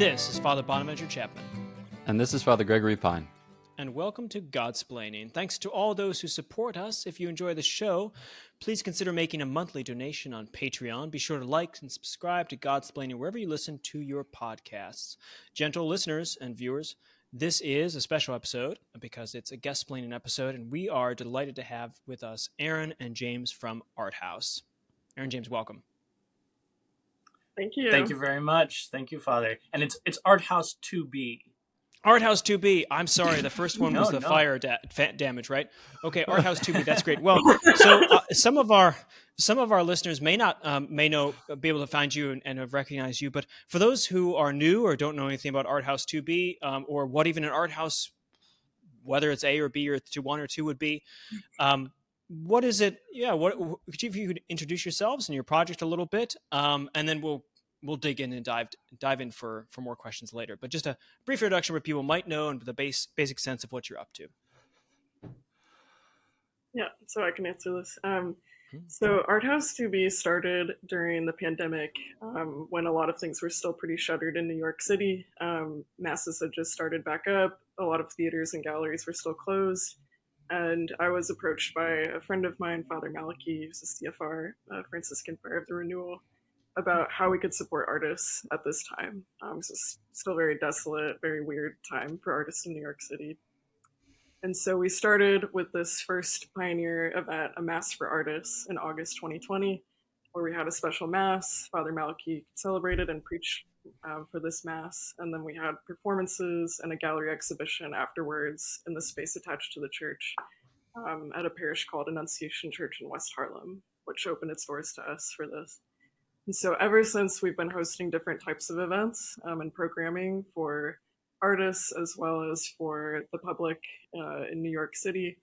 This is Father Bonaventure Chapman. And this is Father Gregory Pine. And welcome to Godsplaining. Thanks to all those who support us. If you enjoy the show, please consider making a monthly donation on Patreon. Be sure to like and subscribe to Godsplaining wherever you listen to your podcasts. Gentle listeners and viewers, this is a special episode because it's a guest splaining episode, and we are delighted to have with us Erin and James from Art House. Erin James, welcome. Thank you. Thank you very much. Thank you, Father. And it's it's Art House 2B. Art House 2B. I'm sorry, the first one No, was the no. fire da- fa- damage, right? Okay, Art House 2B. That's great. Well, so uh, some of our some of our listeners may not um, may know be able to find you and, and have recognized you, but for those who are new or don't know anything about Art House 2B um, or what even an art house, whether it's A or B or two one or two would be, um, what is it? Yeah, what could you, if you could introduce yourselves and your project a little bit, um, and then we'll we'll dig in and dive dive in for for more questions later. But just a brief introduction where people might know and the base basic sense of what you're up to. Yeah, so I can answer this. Um, Hmm. so Art House 2B started during the pandemic um, when a lot of things were still pretty shuttered in New York City. Um, masses had just started back up. A lot of theaters and galleries were still closed. And I was approached by a friend of mine, Father Malachy, who's a CFR, uh, Franciscan Friar of the Renewal, about how we could support artists at this time. Um, is still very desolate, very weird time for artists in New York City. And so we started with this first pioneer event, a Mass for Artists, in August 2020, where we had a special Mass. Father Malachy celebrated and preached um, for this Mass. And then we had performances and a gallery exhibition afterwards in the space attached to the church um, at a parish called Annunciation Church in West Harlem, which opened its doors to us for this. And so ever since we've been hosting different types of events um, and programming for artists as well as for the public uh, in New York City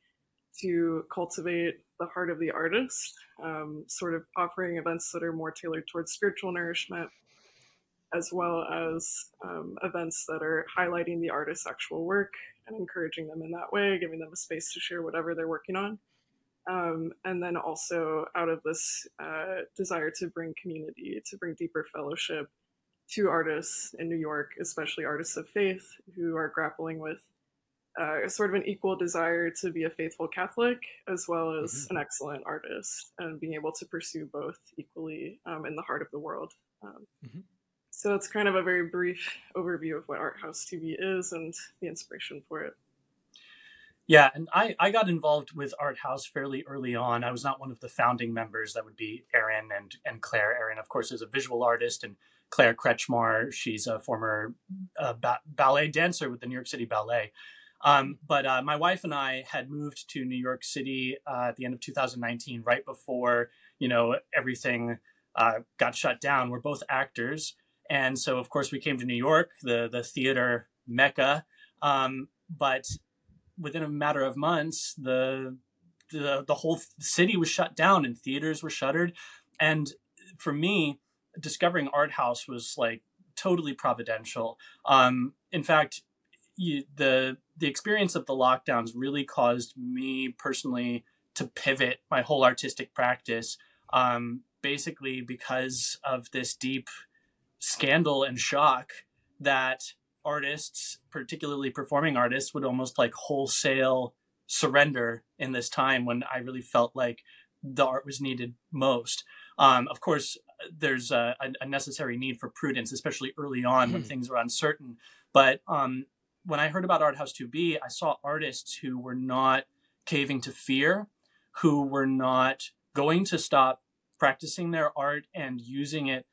to cultivate the heart of the artist, um, sort of offering events that are more tailored towards spiritual nourishment, as well as um, events that are highlighting the artist's actual work and encouraging them in that way, giving them a space to share whatever they're working on. Um, and then also out of this uh, desire to bring community, to bring deeper fellowship to artists in New York, especially artists of faith who are grappling with uh, sort of an equal desire to be a faithful Catholic as well as an excellent artist, and being able to pursue both equally um, in the heart of the world. Um, Mhm. So it's kind of a very brief overview of what Art House 2B is and the inspiration for it. Yeah, and I, I got involved with Art House fairly early on. I was not one of the founding members. That would be Erin and, and Claire. Erin, of course, is a visual artist, and Claire Kretzschmar, she's a former uh, ba- ballet dancer with the New York City Ballet. Um, but uh, my wife and I had moved to New York City uh, at the end of 2019, right before you know everything uh, got shut down. We're both actors, and so of course we came to New York, the the theater mecca. Um, but within a matter of months, the the the whole city was shut down and theaters were shuttered. And for me, discovering Art House was like totally providential. Um, in fact, you, the the experience of the lockdowns really caused me personally to pivot my whole artistic practice. Um, basically, because of this deep scandal and shock that artists, particularly performing artists, would almost like wholesale surrender in this time when I really felt like the art was needed most. Um, of course, there's a, a necessary need for prudence, especially early on when things are uncertain. But um, when I heard about Art House 2B, I saw artists who were not caving to fear, who were not going to stop practicing their art and using it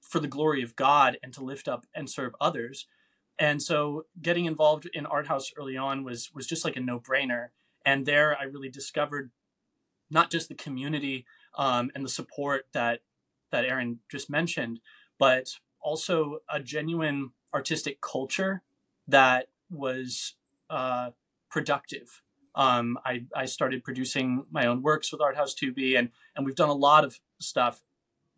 for the glory of God and to lift up and serve others. And so getting involved in Art House early on was was just like a no-brainer. And there I really discovered not just the community um, and the support that that Erin just mentioned, but also a genuine artistic culture that was uh, productive. Um, I, I started producing my own works with Art House 2B, and, and we've done a lot of stuff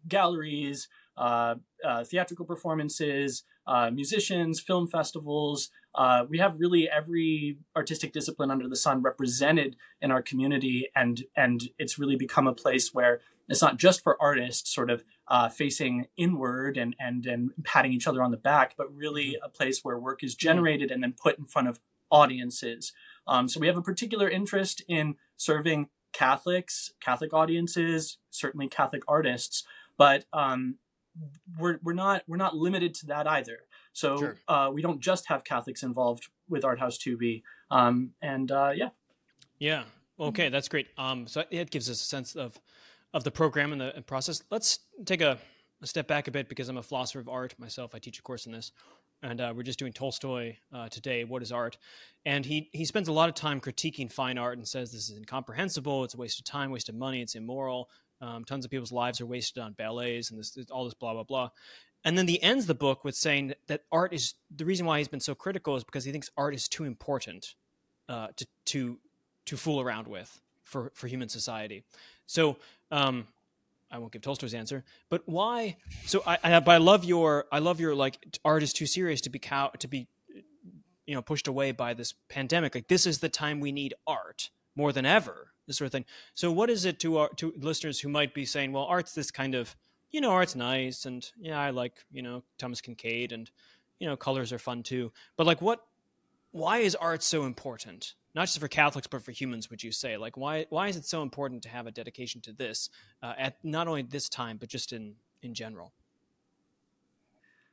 galleries, uh, uh, theatrical performances, uh, musicians, film festivals, uh, we have really every artistic discipline under the sun represented in our community, and and it's really become a place where it's not just for artists, sort of uh, facing inward and and and patting each other on the back, but really a place where work is generated and then put in front of audiences. Um, so we have a particular interest in serving Catholics, Catholic audiences, certainly Catholic artists, but um, we're we're not we're not limited to that either. So sure. uh, we don't just have Catholics involved with Art House 2B. Um, and uh, yeah. Yeah. Okay, that's great. Um, so it gives us a sense of of the program and the process. Let's take a, a, step back a bit because I'm a philosopher of art myself. I teach a course in this, and uh, we're just doing Tolstoy uh, today. What is art? And he he spends a lot of time critiquing fine art and says this is incomprehensible. It's a waste of time, waste of money. It's immoral. Um, tons of people's lives are wasted on ballets and this all this blah blah blah. And then he ends the book with saying that art is the reason why he's been so critical is because he thinks art is too important uh, to to to fool around with for for human society. So um, I won't give Tolstoy's answer, but why? So I, I but I love your I love your like art is too serious to be cow to be you know pushed away by this pandemic. Like this is the time we need art more than ever. This sort of thing. So what is it to our to listeners who might be saying, well, art's this kind of you know, art's nice and yeah, I like, you know, Thomas Kinkade, and you know, colors are fun too. But like what why is art so important? Not just for Catholics but for humans, would you say? Like why why is it so important to have a dedication to this uh, at not only this time but just in in general?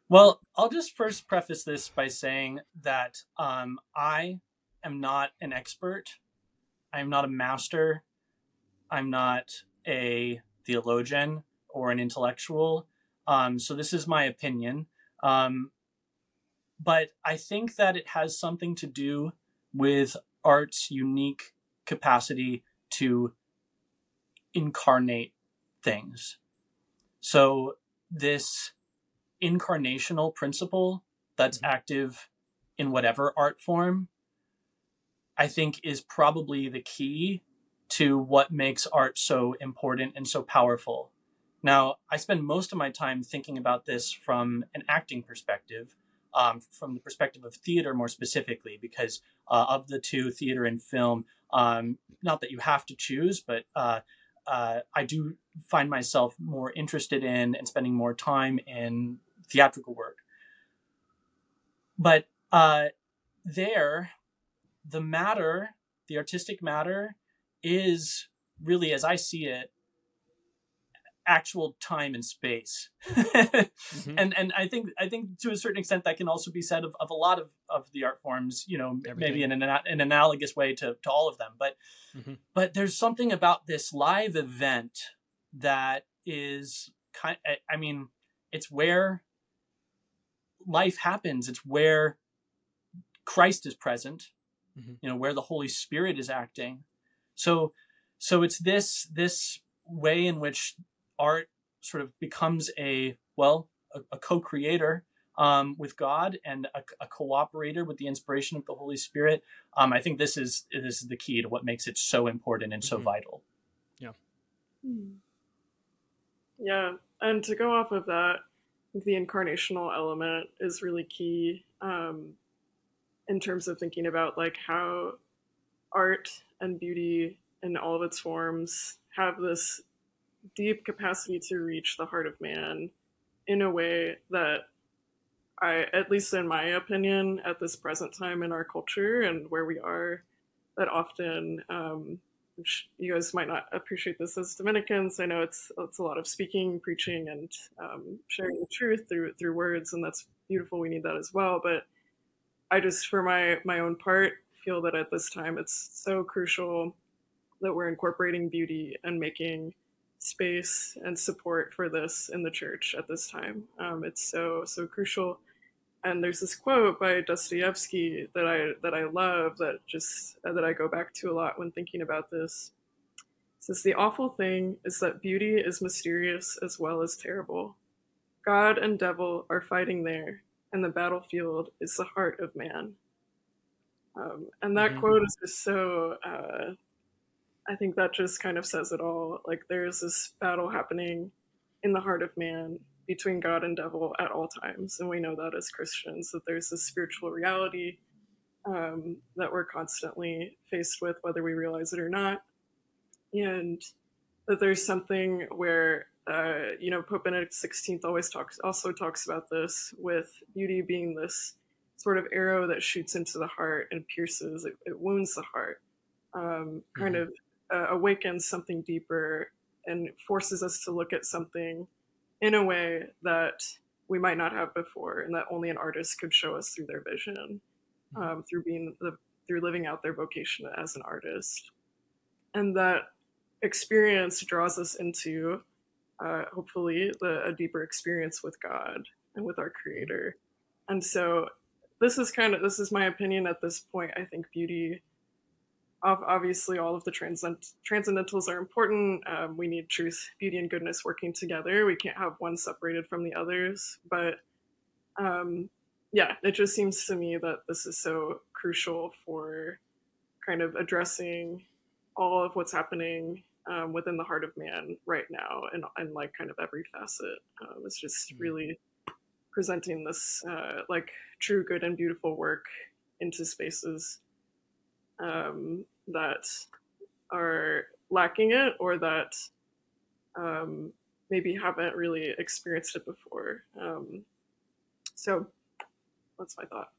Well, I'll just first preface this by saying that um, I am not an expert. I'm not a master. I'm not a theologian or an intellectual. Um, so this is my opinion. Um, but I think that it has something to do with art's unique capacity to incarnate things. So this incarnational principle that's mm-hmm. active in whatever art form, I think is probably the key to what makes art so important and so powerful. Now, I spend most of my time thinking about this from an acting perspective, um, from the perspective of theater more specifically, because uh, of the two, theater and film, um, not that you have to choose, but uh, uh, I do find myself more interested in and spending more time in theatrical work. But uh, there, the matter, the artistic matter, is really, as I see it, actual time and space mm-hmm. and and i think i think to a certain extent that can also be said of, of a lot of of the art forms you know Everything. maybe in an, an analogous way to, to all of them but mm-hmm. but there's something about this live event that is kind i mean it's where life happens it's where christ is present mm-hmm. you know where the holy spirit is acting so so it's this this way in which art sort of becomes a well a, a co-creator um, with God and a, a, cooperator with the inspiration of the Holy Spirit. Um, I think this is this is the key to what makes it so important and so mm-hmm. vital. Yeah. Hmm. Yeah, and to go off of that, the incarnational element is really key um, in terms of thinking about like how art and beauty in all of its forms have this deep capacity to reach the heart of man in a way that I, at least in my opinion, at this present time in our culture and where we are, that often, um, you guys might not appreciate this as Dominicans. I know it's it's a lot of speaking, preaching, and um, sharing the truth through through words, and that's beautiful. We need that as well. But I just, for my my own part, feel that at this time it's so crucial that we're incorporating beauty and making space and support for this in the church at this time. Um, it's so so crucial. And there's this quote by Dostoevsky that I that I love that just uh, that I go back to a lot when thinking about this. Says the awful thing is that beauty is mysterious as well as terrible. God and devil are fighting there, and the battlefield is the heart of man. Um, and that mm-hmm. quote is just so uh, I think that just kind of says it all. Like there's this battle happening in the heart of man between God and devil at all times. And we know that as Christians, that there's this spiritual reality um, that we're constantly faced with, whether we realize it or not. And that there's something where, uh, you know, Pope Benedict XVI always talks, also talks about this with beauty being this sort of arrow that shoots into the heart and pierces, it, it wounds the heart, um, kind mm-hmm. of uh, awakens something deeper and forces us to look at something in a way that we might not have before and that only an artist could show us through their vision mm-hmm. um, through being the through living out their vocation as an artist and that experience draws us into uh, hopefully the, a deeper experience with god and with our creator. And so this is kind of this is my opinion at this point. I think beauty obviously all of the transcend- transcendentals are important. Um, we need truth beauty and goodness working together. We can't have one separated from the others. But um, yeah it just seems to me that this is so crucial for kind of addressing all of what's happening um, within the heart of man right now and, and like kind of every facet um, it's just mm-hmm. really presenting this uh, like true good and beautiful work into spaces um, that are lacking it or that um, maybe haven't really experienced it before. Um, so that's my thought.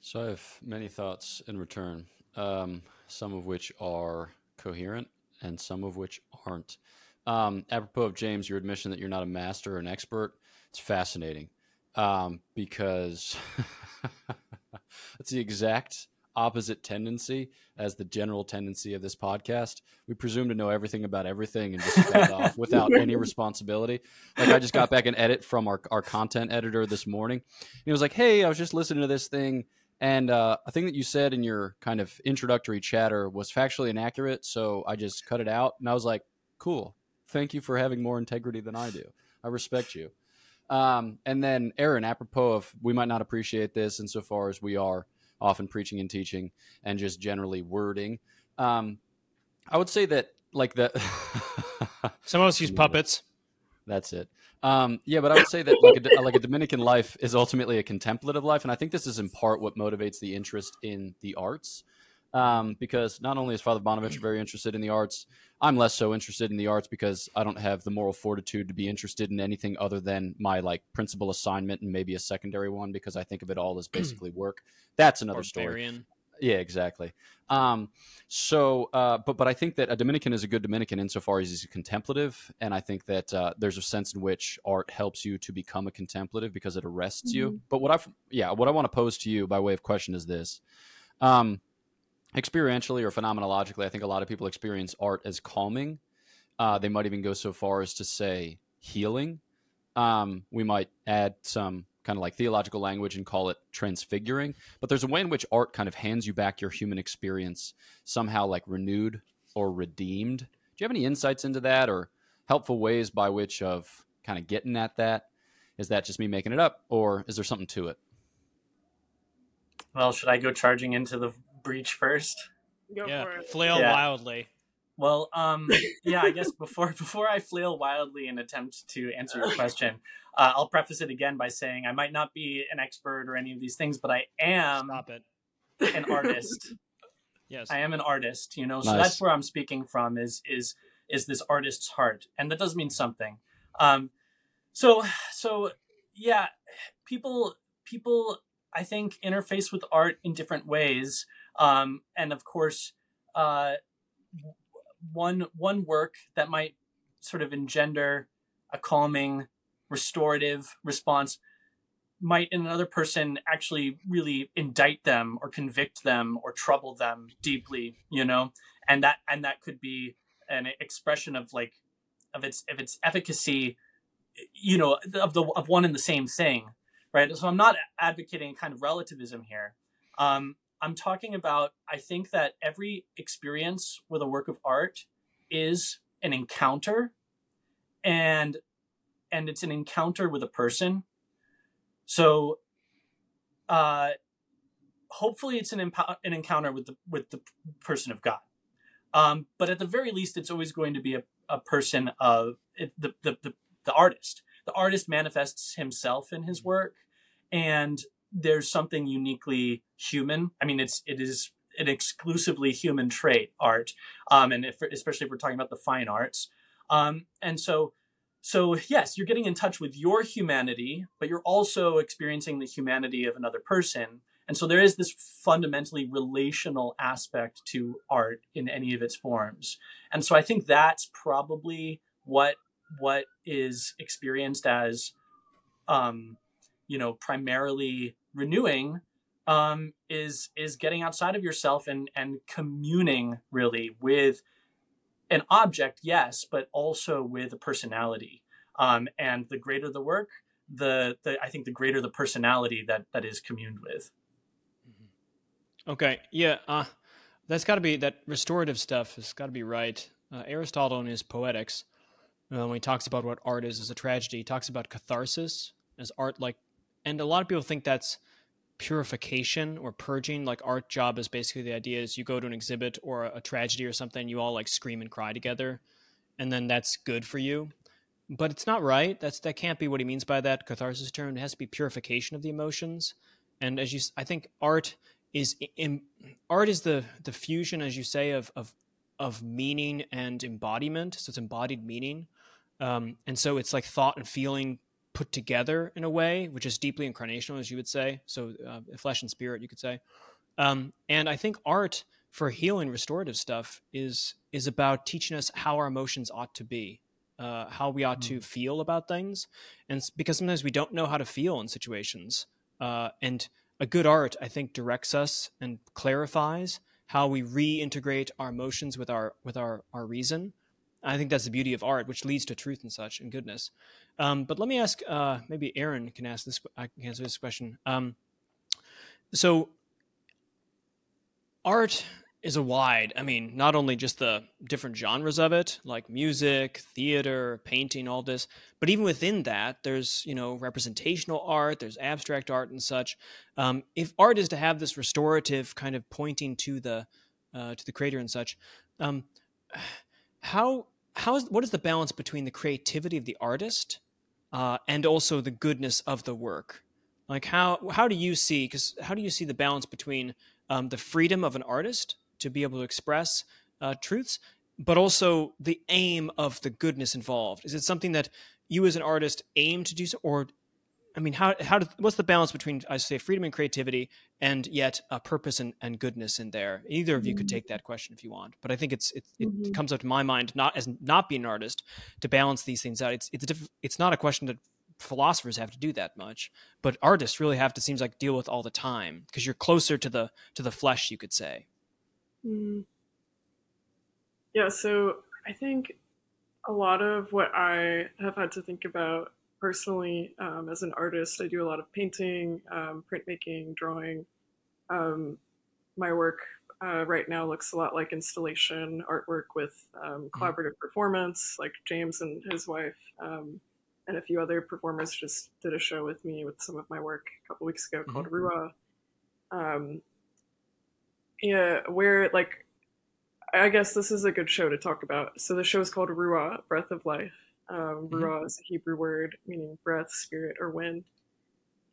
So I have many thoughts in return, um, some of which are coherent and some of which aren't. Um, apropos of James, your admission that you're not a master or an expert, it's fascinating um, because that's the exact opposite tendency as the general tendency of this podcast. We presume to know everything about everything and just off without any responsibility. Like I just got back an edit from our, our content editor this morning. And He was like, Hey, I was just listening to this thing. And uh, a thing that you said in your kind of introductory chatter was factually inaccurate. So I just cut it out. And I was like, cool. Thank you for having more integrity than I do. I respect you. Um, and then, Erin, apropos of we might not appreciate this insofar as we are often preaching and teaching and just generally wording. Um, I would say that like the some of us use puppets. That's it. Um, yeah, but I would say that like a, like a Dominican life is ultimately a contemplative life, and I think this is in part what motivates the interest in the arts. Um, because not only is Father Bonaventure very interested in the arts, I'm less so interested in the arts because I don't have the moral fortitude to be interested in anything other than my like principal assignment and maybe a secondary one because I think of it all as basically work. That's another Barbarian. story. Yeah, exactly. Um, so, uh, but but I think that a Dominican is a good Dominican insofar as he's contemplative, and I think that uh, there's a sense in which art helps you to become a contemplative because it arrests mm-hmm. you. But what I yeah, what I want to pose to you by way of question is this. Um, experientially or phenomenologically, I think a lot of people experience art as calming. Uh, they might even go so far as to say healing. Um, we might add some kind of like theological language and call it transfiguring. But there's a way in which art kind of hands you back your human experience, somehow like renewed or redeemed. Do you have any insights into that or helpful ways by which of kind of getting at that? Is that just me making it up or is there something to it? Well, should I go charging into the breach first? Go yeah, for it. flail yeah. wildly. Well, um, yeah, I guess before before I flail wildly and attempt to answer your question, uh, I'll preface it again by saying I might not be an expert or any of these things, but I am Stop it. an artist. yes, I am an artist. You know, nice. so that's where I'm speaking from. Is is is this artist's heart, and that does mean something. Um, so so yeah, people people I think interface with art in different ways. Um, and of course, uh, one one work that might sort of engender a calming, restorative response might in another person actually really indict them or convict them or trouble them deeply you know? And that and that could be an expression of like of its of its efficacy you know of the of one and the same thing right? So i'm not advocating kind of relativism here. Um, I'm talking about, I think that every experience with a work of art is an encounter and and it's an encounter with a person. So uh hopefully it's an impo- an encounter with the with the person of God. Um, but at the very least, it's always going to be a, a person of it, the, the, the the artist. The artist manifests himself in his work, and there's something uniquely human. I mean, it's it is an exclusively human trait, art, um, and if, especially if we're talking about the fine arts. Um, and so, so yes, you're getting in touch with your humanity, but you're also experiencing the humanity of another person. And so there is this fundamentally relational aspect to art in any of its forms. And so I think that's probably what what is experienced as um, you know primarily renewing um, is is getting outside of yourself and and communing really with an object, yes, but also with a personality. Um, and the greater the work, the, the I think the greater the personality that that is communed with. Mm-hmm. Okay, yeah, uh, that's got to be that restorative stuff has got to be right. Uh, Aristotle in his Poetics, uh, when he talks about what art is as a tragedy, he talks about catharsis as art like, and a lot of people think that's purification or purging. Like art job is basically the idea is you go to an exhibit or a, tragedy or something you all like scream and cry together and then that's good for you. But it's not right. That's that can't be what he means by that. Catharsis term it has to be purification of the emotions. And as you i think art is in, art is the the fusion as you say of of of meaning and embodiment. So it's embodied meaning. Um, and so it's like thought and feeling put together in a way, which is deeply incarnational, as you would say. So, uh, flesh and spirit, you could say. Um, and I think art for healing, restorative stuff is is about teaching us how our emotions ought to be, uh, how we ought mm. to feel about things, and because sometimes we don't know how to feel in situations. Uh, and a good art, I think, directs us and clarifies how we reintegrate our emotions with our with our our reason. I think that's the beauty of art, which leads to truth and such and goodness. Um, but let me ask, uh, maybe Erin can ask this. I can answer this question. Um, so, art is a wide. I mean, not only just the different genres of it, like music, theater, painting, all this, but even within that, there's you know representational art, there's abstract art and such. Um, if art is to have this restorative kind of pointing to the uh, to the creator and such, um, how how is what is the balance between the creativity of the artist uh, and also the goodness of the work. Like how how do you see? Because how do you see the balance between um, the freedom of an artist to be able to express uh, truths, but also the aim of the goodness involved? Is it something that you as an artist aim to do, or I mean, how how do, what's the balance between I say freedom and creativity, and yet a purpose and, and goodness in there? Either of you could mm-hmm. take that question if you want, but I think it's it, it mm-hmm. comes up to my mind not as not being an artist to balance these things out. It's it's a diff, it's not a question that philosophers have to do that much, but artists really have to seems like deal with all the time because you're closer to the to the flesh, you could say. Mm. Yeah, so I think a lot of what I have had to think about personally um, as an artist. I do a lot of painting, um, printmaking, drawing. Um, my work uh, right now looks a lot like installation artwork with um, mm-hmm. collaborative performance, like James and his wife um, and a few other performers just did a show with me with some of my work a couple weeks ago mm-hmm. called Ruah. Um, yeah, where like I guess this is a good show to talk about. So the show is called Ruah, Breath of Life, um, mm-hmm. Ruah is a Hebrew word meaning breath, spirit, or wind.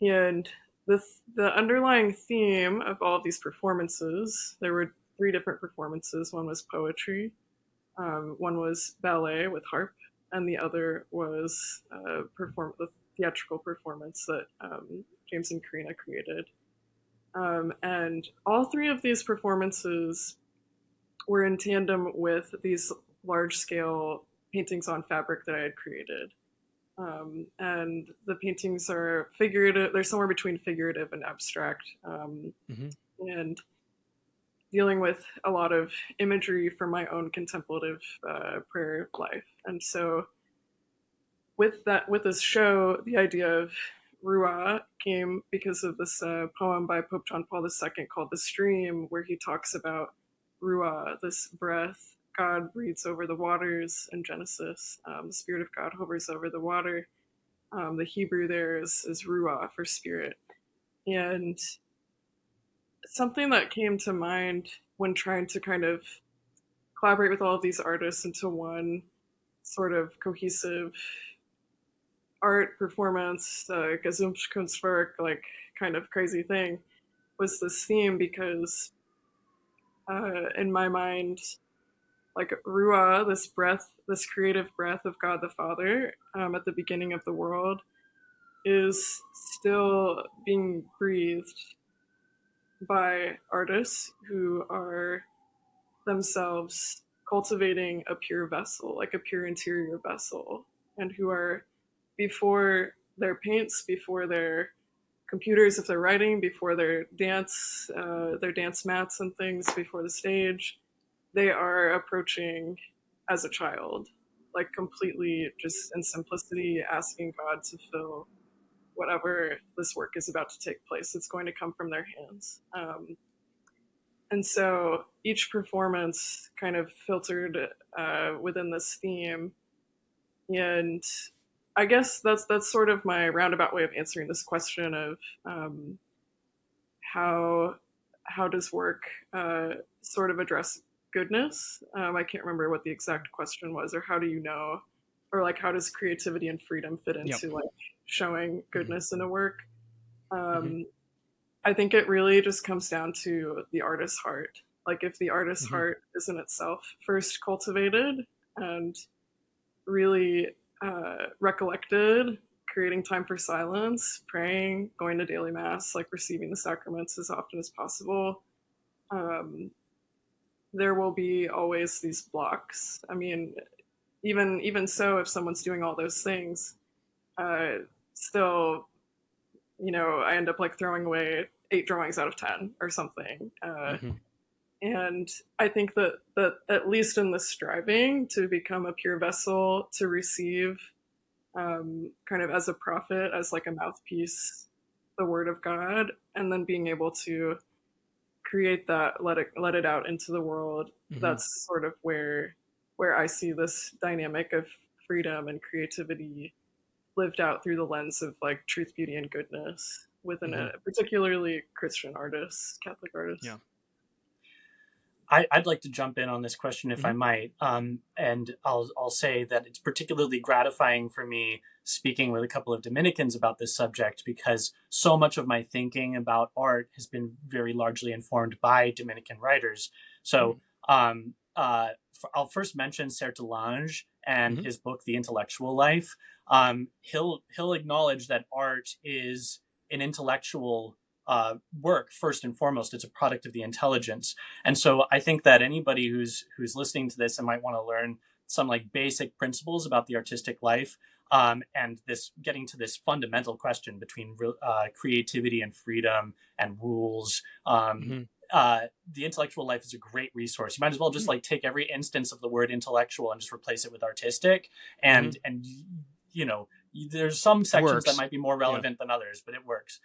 And the, the underlying theme of all of these performances, there were three different performances. One was poetry, um, one was ballet with harp, and the other was uh, perform the theatrical performance that um, James and Karina created. Um, and all three of these performances were in tandem with these large scale paintings on fabric that I had created. Um, and the paintings are figurative, they're somewhere between figurative and abstract. Um, mm-hmm. And dealing with a lot of imagery for my own contemplative uh, prayer life. And so with that, with this show, the idea of Ruah came because of this uh, poem by Pope John Paul II called The Stream, where he talks about Ruah, this breath God breathes over the waters in Genesis. Um, the Spirit of God hovers over the water. Um, the Hebrew there is, is ruah for spirit. And something that came to mind when trying to kind of collaborate with all of these artists into one sort of cohesive art performance, uh, Gesamtkunstwerk, like kind of crazy thing was this theme because uh, in my mind, like Ruah, this breath, this creative breath of God the Father um, at the beginning of the world, is still being breathed by artists who are themselves cultivating a pure vessel, like a pure interior vessel, and who are before their paints, before their computers, if they're writing, before their dance, uh, their dance mats and things, before the stage, they are approaching as a child, like completely just in simplicity, asking God to fill whatever this work is about to take place. It's going to come from their hands. Um, and so each performance kind of filtered uh, within this theme and i guess that's that's sort of my roundabout way of answering this question of um, how how does work uh, sort of address goodness um, i can't remember what the exact question was or how do you know or like how does creativity and freedom fit into yep. like showing mm-hmm. goodness mm-hmm. in a work um, mm-hmm. I think it really just comes down to the artist's heart. Like if the artist's mm-hmm. heart is in itself first cultivated and really uh, recollected, creating time for silence, praying, going to daily mass, like receiving the sacraments as often as possible. Um, there will be always these blocks. I mean, even even so, if someone's doing all those things, uh, still, you know, I end up like throwing away eight drawings out of ten or something. Uh, mm-hmm. And I think that that at least in the striving to become a pure vessel to receive, um, kind of as a prophet, as like a mouthpiece, the word of God, and then being able to create that, let it let it out into the world. Mm-hmm. That's sort of where where I see this dynamic of freedom and creativity lived out through the lens of like truth, beauty, and goodness within mm-hmm. a particularly Christian artist, Catholic artist. Yeah. I, would like to jump in on this question if mm-hmm. I might, um, and I'll I'll say that it's particularly gratifying for me speaking with a couple of Dominicans about this subject because so much of my thinking about art has been very largely informed by Dominican writers. So mm-hmm. um, uh, I'll first mention Sertillanges and mm-hmm. his book The Intellectual Life. Um, he'll he'll acknowledge that art is an intellectual uh, work first and foremost. It's a product of the intelligence, and so I think that anybody who's who's listening to this and might want to learn some like basic principles about the artistic life um, and this getting to this fundamental question between uh, creativity and freedom and rules. Um, mm-hmm. uh, the intellectual life is a great resource. You might as well just mm-hmm. like take every instance of the word intellectual and just replace it with artistic, and mm-hmm. and you know there's some sections that might be more relevant yeah. than others, but it works.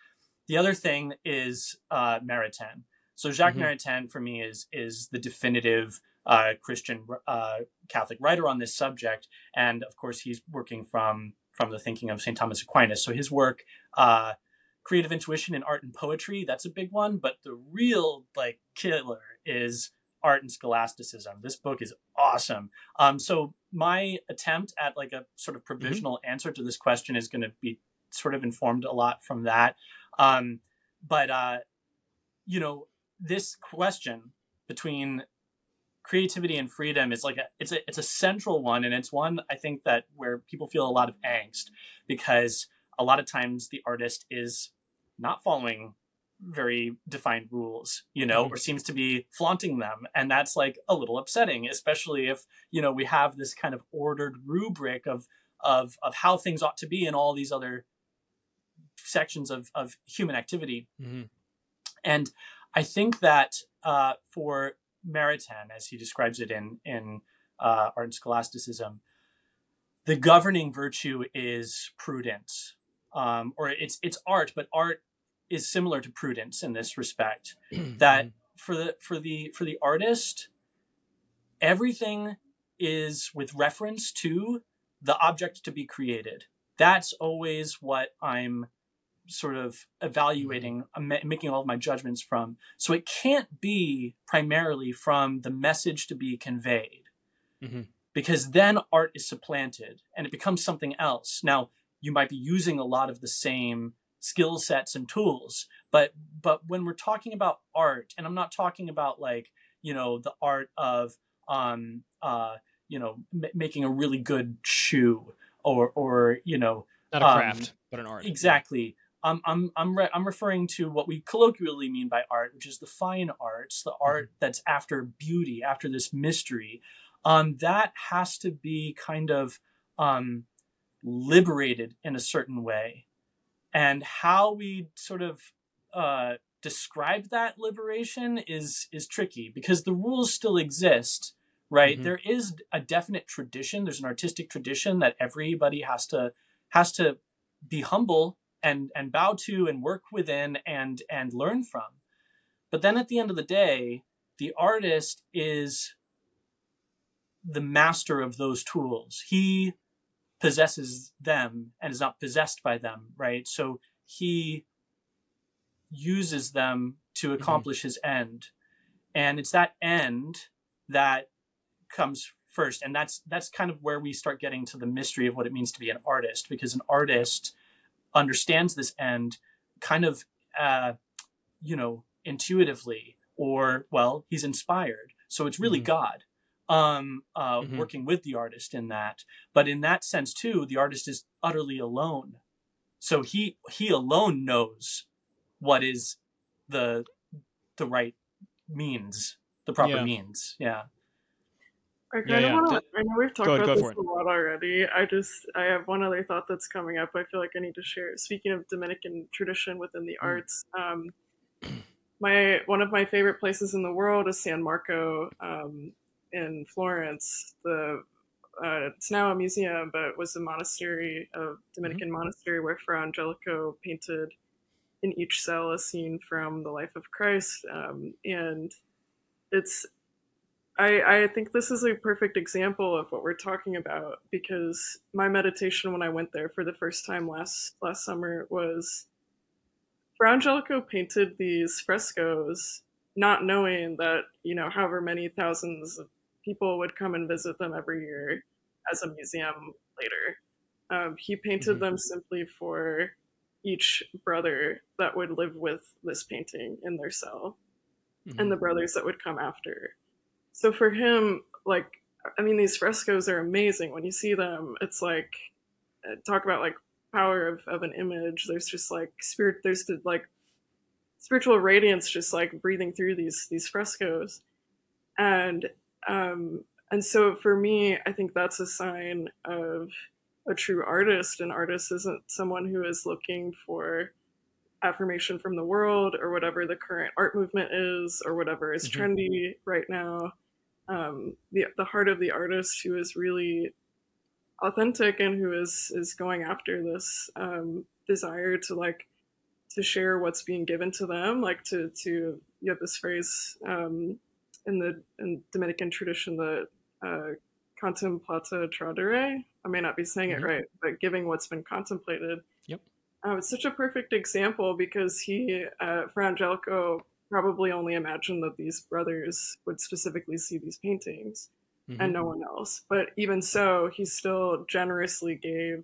The other thing is uh, Maritain. So Jacques mm-hmm. Maritain for me is is the definitive uh, Christian uh, Catholic writer on this subject, and of course he's working from from the thinking of Saint Thomas Aquinas. So his work, uh, creative intuition in art and poetry, that's a big one. But the real like killer is art and scholasticism. This book is awesome. Um, so my attempt at like a sort of mm-hmm. provisional mm-hmm. answer to this question is going to be sort of informed a lot from that. Um, but uh, you know, this question between creativity and freedom is like a it's a it's a central one, and it's one I think that where people feel a lot of angst because a lot of times the artist is not following very defined rules, you know, mm-hmm. or seems to be flaunting them. And that's like a little upsetting, especially if, you know, we have this kind of ordered rubric of of of how things ought to be in all these other sections of, of human activity. Mm-hmm. And I think that uh, for Maritain, as he describes it in in uh, art and scholasticism, the governing virtue is prudence, um, or it's it's art, but art is similar to prudence in this respect that for the for the for the artist everything is with reference to the object to be created that's always what i'm sort of evaluating mm-hmm. making all of my judgments from. So it can't be primarily from the message to be conveyed. Mm-hmm. because then art is supplanted and it becomes something else. Now you might be using a lot of the same skill sets and tools but but when we're talking about art and i'm not talking about like you know the art of um uh you know m- making a really good shoe or or you know not a um, craft but an art exactly I'm I'm I'm re- I'm referring to what we colloquially mean by art, which is the fine arts, the art Mm-hmm. that's after beauty, after this mystery. Um, that has to be kind of um, liberated in a certain way, and how we sort of uh, describe that liberation is is tricky because the rules still exist, right? Mhm. There is a definite tradition. There's an artistic tradition that everybody has to has to be humble and and bow to and work within and and learn from. But then at the end of the day the artist is the master of those tools. He possesses them and is not possessed by them right? So he uses them to mm-hmm. accomplish his end. And it's that end that comes first. And that's that's kind of where we start getting to the mystery of what it means to be an artist because an artist understands this end kind of uh, you know intuitively or well he's inspired so it's really Mhm. god um, uh, Mhm. working with the artist in that but in that sense too the artist is utterly alone so he he alone knows what is the the right means the proper Yeah. means yeah I kind Yeah, of yeah. Wanna, I know we've talked ahead, about this a lot already. I just I have one other thought that's coming up. I feel like I need to share. Speaking of Dominican tradition within the Mm. arts, um, my one of my favorite places in the world is San Marco um, in Florence. The uh, it's now a museum, but it was a monastery, a Dominican Mm-hmm. monastery where Fra Angelico painted in each cell a scene from the life of Christ, um, and it's I, I think this is a perfect example of what we're talking about because my meditation when I went there for the first time last last summer was Fra Angelico painted these frescoes not knowing that, you know, however many thousands of people would come and visit them every year as a museum later. Um, he painted Mhm. them simply for each brother that would live with this painting in their cell Mhm. and the brothers that would come after. So for him, like, I mean, these frescoes are amazing. When you see them, it's like, uh, talk about like power of, of an image. There's just like spirit, there's the, like spiritual radiance just like breathing through these, these frescoes. And, um, and so for me, I think that's a sign of a true artist. An artist isn't someone who is looking for affirmation from the world or whatever the current art movement is or whatever is Mhm. trendy right now. Um, the the heart of the artist who is really authentic and who is is going after this um, desire to like to share what's being given to them, like to to you have this phrase um, in the in Dominican tradition the uh, contemplata tradere. I may not be saying Mhm. it right, but giving what's been contemplated. Yep. Uh, it's such a perfect example because he, uh, Fra Angelico, probably only imagine that these brothers would specifically see these paintings Mhm. and no one else. But even so, he still generously gave,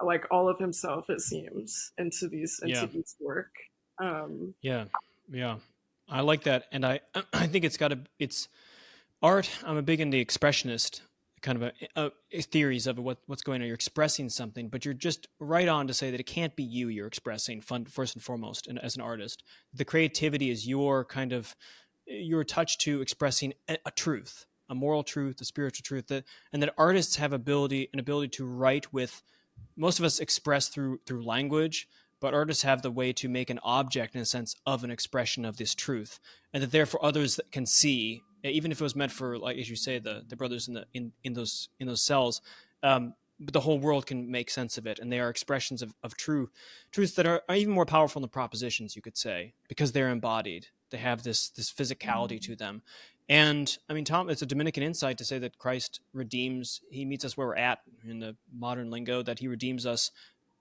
like all of himself, it seems, into these into Yeah. these work. Um, Yeah, yeah, I like that, and I I think it's got a it's art. I'm a big into expressionist kind of a, a theories of what what's going on. You're expressing something, but you're just right on to say that it can't be you. You're expressing fun, first and foremost, and as an artist, the creativity is your kind of your touch to expressing a, a truth, a moral truth, a spiritual truth, that and that artists have ability an ability to write with. Most of us express through through language, but artists have the way to make an object in a sense of an expression of this truth and that therefore others can see even if it was meant for like as you say the the brothers in the in in those in those cells um but the whole world can make sense of it and they are expressions of, of true truths that are, are even more powerful than propositions you could say because they're embodied. They have this this physicality to them. And i mean tom it's a dominican insight to say that christ redeems he meets us where we're at in the modern lingo that he redeems us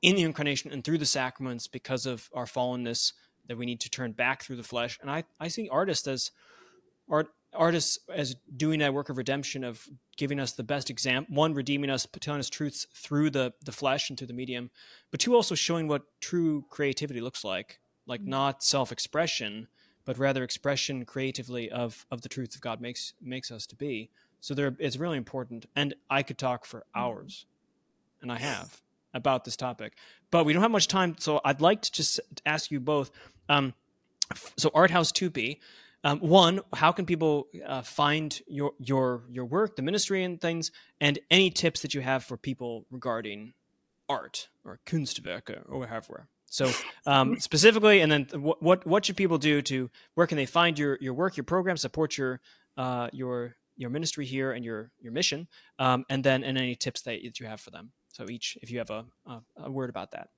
in the incarnation and through the sacraments because of our fallenness that we need to turn back through the flesh. And i i see artists as art artists as doing that work of redemption of giving us the best example one redeeming us telling us truths through the the flesh and through the medium but two also showing what true creativity looks like like Mm-hmm. not self-expression but rather expression creatively of of the truth of god makes makes us to be so there it's really important and i could talk for Mm-hmm. hours and i have about this topic but we don't have much time so i'd like to just ask you both um, so art house 2b um, one how can people uh, find your your your work the ministry and things and any tips that you have for people regarding art or kunstwerke or whatever? So um, specifically and then what, what what should people do to where can they find your your work your program support your uh, your your ministry here and your your mission? Um, and then and any tips that, that you have for them? So each if you have a, a, a word about that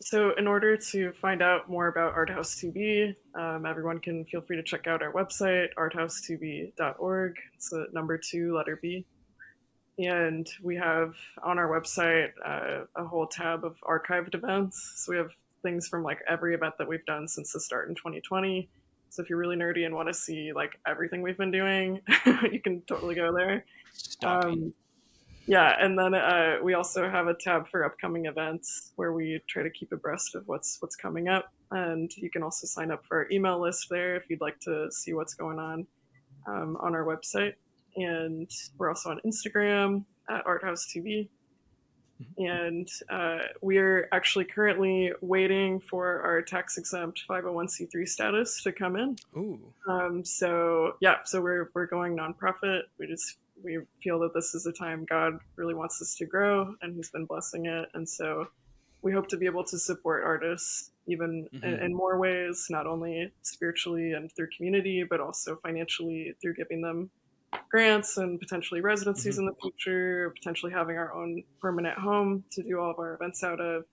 So, in order to find out more about Arthouse 2B, um, everyone can feel free to check out our website, arthouse2b.org. It's the number two, letter B. And we have on our website uh, a whole tab of archived events. So, we have things from like every event that we've done since the start in 2020. So, if you're really nerdy and want to see like everything we've been doing, you can totally go there. Um, yeah, and then uh, we also have a tab for upcoming events where we try to keep abreast of what's what's coming up, and you can also sign up for our email list there if you'd like to see what's going on um, on our website. And we're also on Instagram at ArtHouse2B. And uh, we're actually currently waiting for our tax exempt 501c3 status to come in. Ooh. Um, so yeah, so we're we're going nonprofit. We just we feel that this is a time God really wants us to grow, and He's been blessing it, and so we hope to be able to support artists even in, Mhm. in more ways, not only spiritually and through community, but also financially through giving them grants and potentially residencies Mhm. in the future, potentially having our own permanent home to do all of our events out of.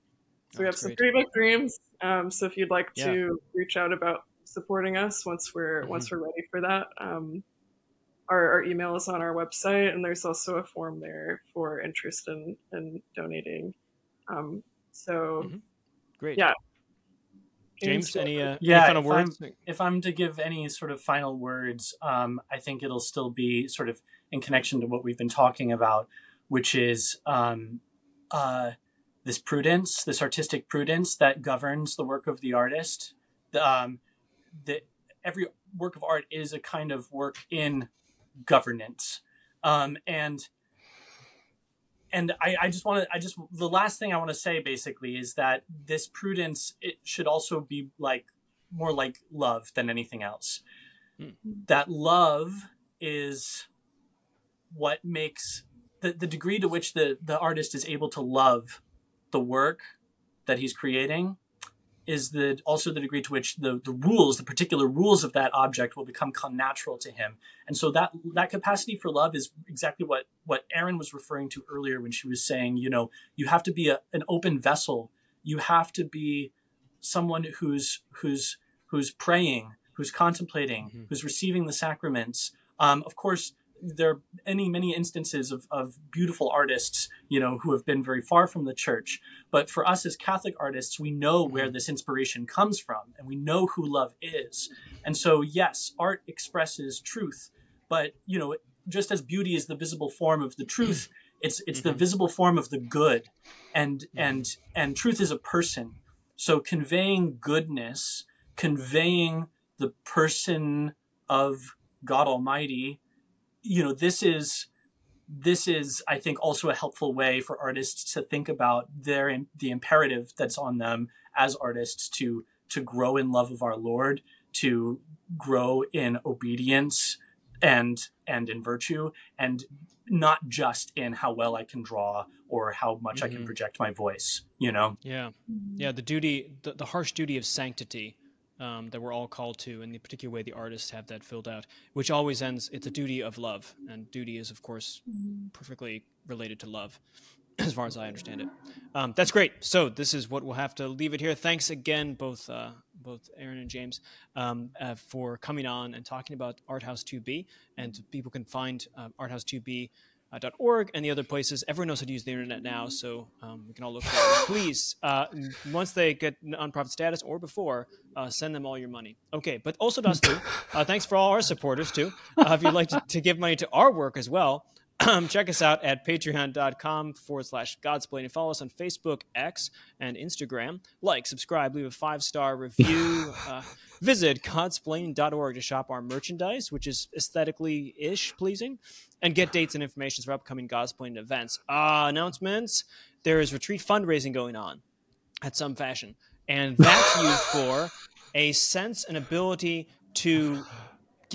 So we have some pretty big dreams. Um, so if you'd like Yeah. to reach out about supporting us once we're Mhm. once we're ready for that, um, our, our email is on our website, and there's also a form there for interest in, in donating. Um, so Mhm. Great. Yeah. James, any, uh, Yeah, any final if I'm- words? if I'm to give any sort of final words, um, I think it'll still be sort of in connection to what we've been talking about, which is um, uh, this prudence, this artistic prudence that governs the work of the artist. The, um, that every work of art is a kind of work in governance, um, and and I, I just want to I just the last thing I want to say basically is that this prudence it should also be like more like love than anything else. Hmm. That love is what makes the, the degree to which the, the artist is able to love the work that he's creating is the also the degree to which the, the rules, the particular rules of that object will become natural to him. And so that that capacity for love is exactly what what Erin was referring to earlier when she was saying, you know, you have to be a, an open vessel. You have to be someone who's who's who's praying, who's contemplating, Mhm. who's receiving the sacraments. Um, of course, there are many many instances of, of beautiful artists, you know, who have been very far from the church. But for us as Catholic artists, we know where this inspiration comes from, and we know who love is. And so, yes, art expresses truth, but you know, just as beauty is the visible form of the truth, it's it's the Mhm. visible form of the good, and and and truth is a person. So conveying goodness, conveying the person of God Almighty, you know, this is this is i think also a helpful way for artists to think about their the imperative that's on them as artists to to grow in love of our lord to grow in obedience and and in virtue and not just in how well i can draw or how much i can Mhm. project my voice you know Yeah, yeah. The duty, the, the harsh duty of sanctity um, that we're all called to, and the particular way the artists have that filled out, which always ends. It's a duty of love, and duty is, of course, perfectly related to love, as far as I understand it. Um, that's great. So this is what we'll have to leave it here. Thanks again, both uh, both Erin and James, um, uh, for coming on and talking about Art House 2B. And people can find uh, Art House 2B org and the other places. Everyone knows how to use the internet now, so um, we can all look for it. Please, uh, once they get nonprofit status or before, uh, send them all your money. Okay, but also us too. Uh, thanks for all our supporters too. Uh, if you'd like to, to, give money to our work as well, check us out at patreon.com forward slash godsplain and follow us on Facebook, X, and Instagram. Like, subscribe, leave a five star review. Uh, visit godsplain.org to shop our merchandise, which is aesthetically ish pleasing, and get dates and information for upcoming Godsplain events. Uh, announcements there is retreat fundraising going on at some fashion, and that's used for a sense and ability to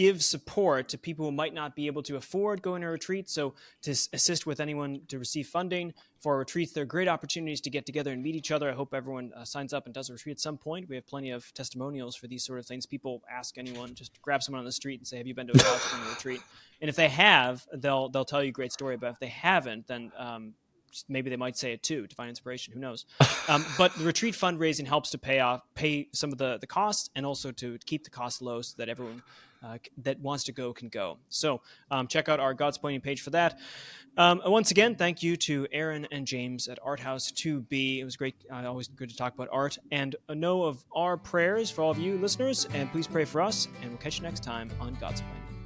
give support to people who might not be able to afford going to retreat. So to assist with anyone to receive funding for retreats, they're great opportunities to get together and meet each other. I hope everyone uh, signs up and does a retreat at some point. We have plenty of testimonials for these sort of things. People ask anyone, just grab someone on the street and say, "Have you been to a retreat?" And if they have, they'll they'll tell you a great story. But if they haven't, then um, maybe they might say it too to find inspiration who knows um, but the retreat fundraising helps to pay off pay some of the the costs and also to keep the costs low so that everyone uh, that wants to go can go. So um, check out our Godsplaining page for that. Um, once again, thank you to Erin and James at Art House 2B. It was great, uh, always good to talk about art. And know of our prayers for all of you listeners, and please pray for us. And we'll catch you next time on Godsplaining.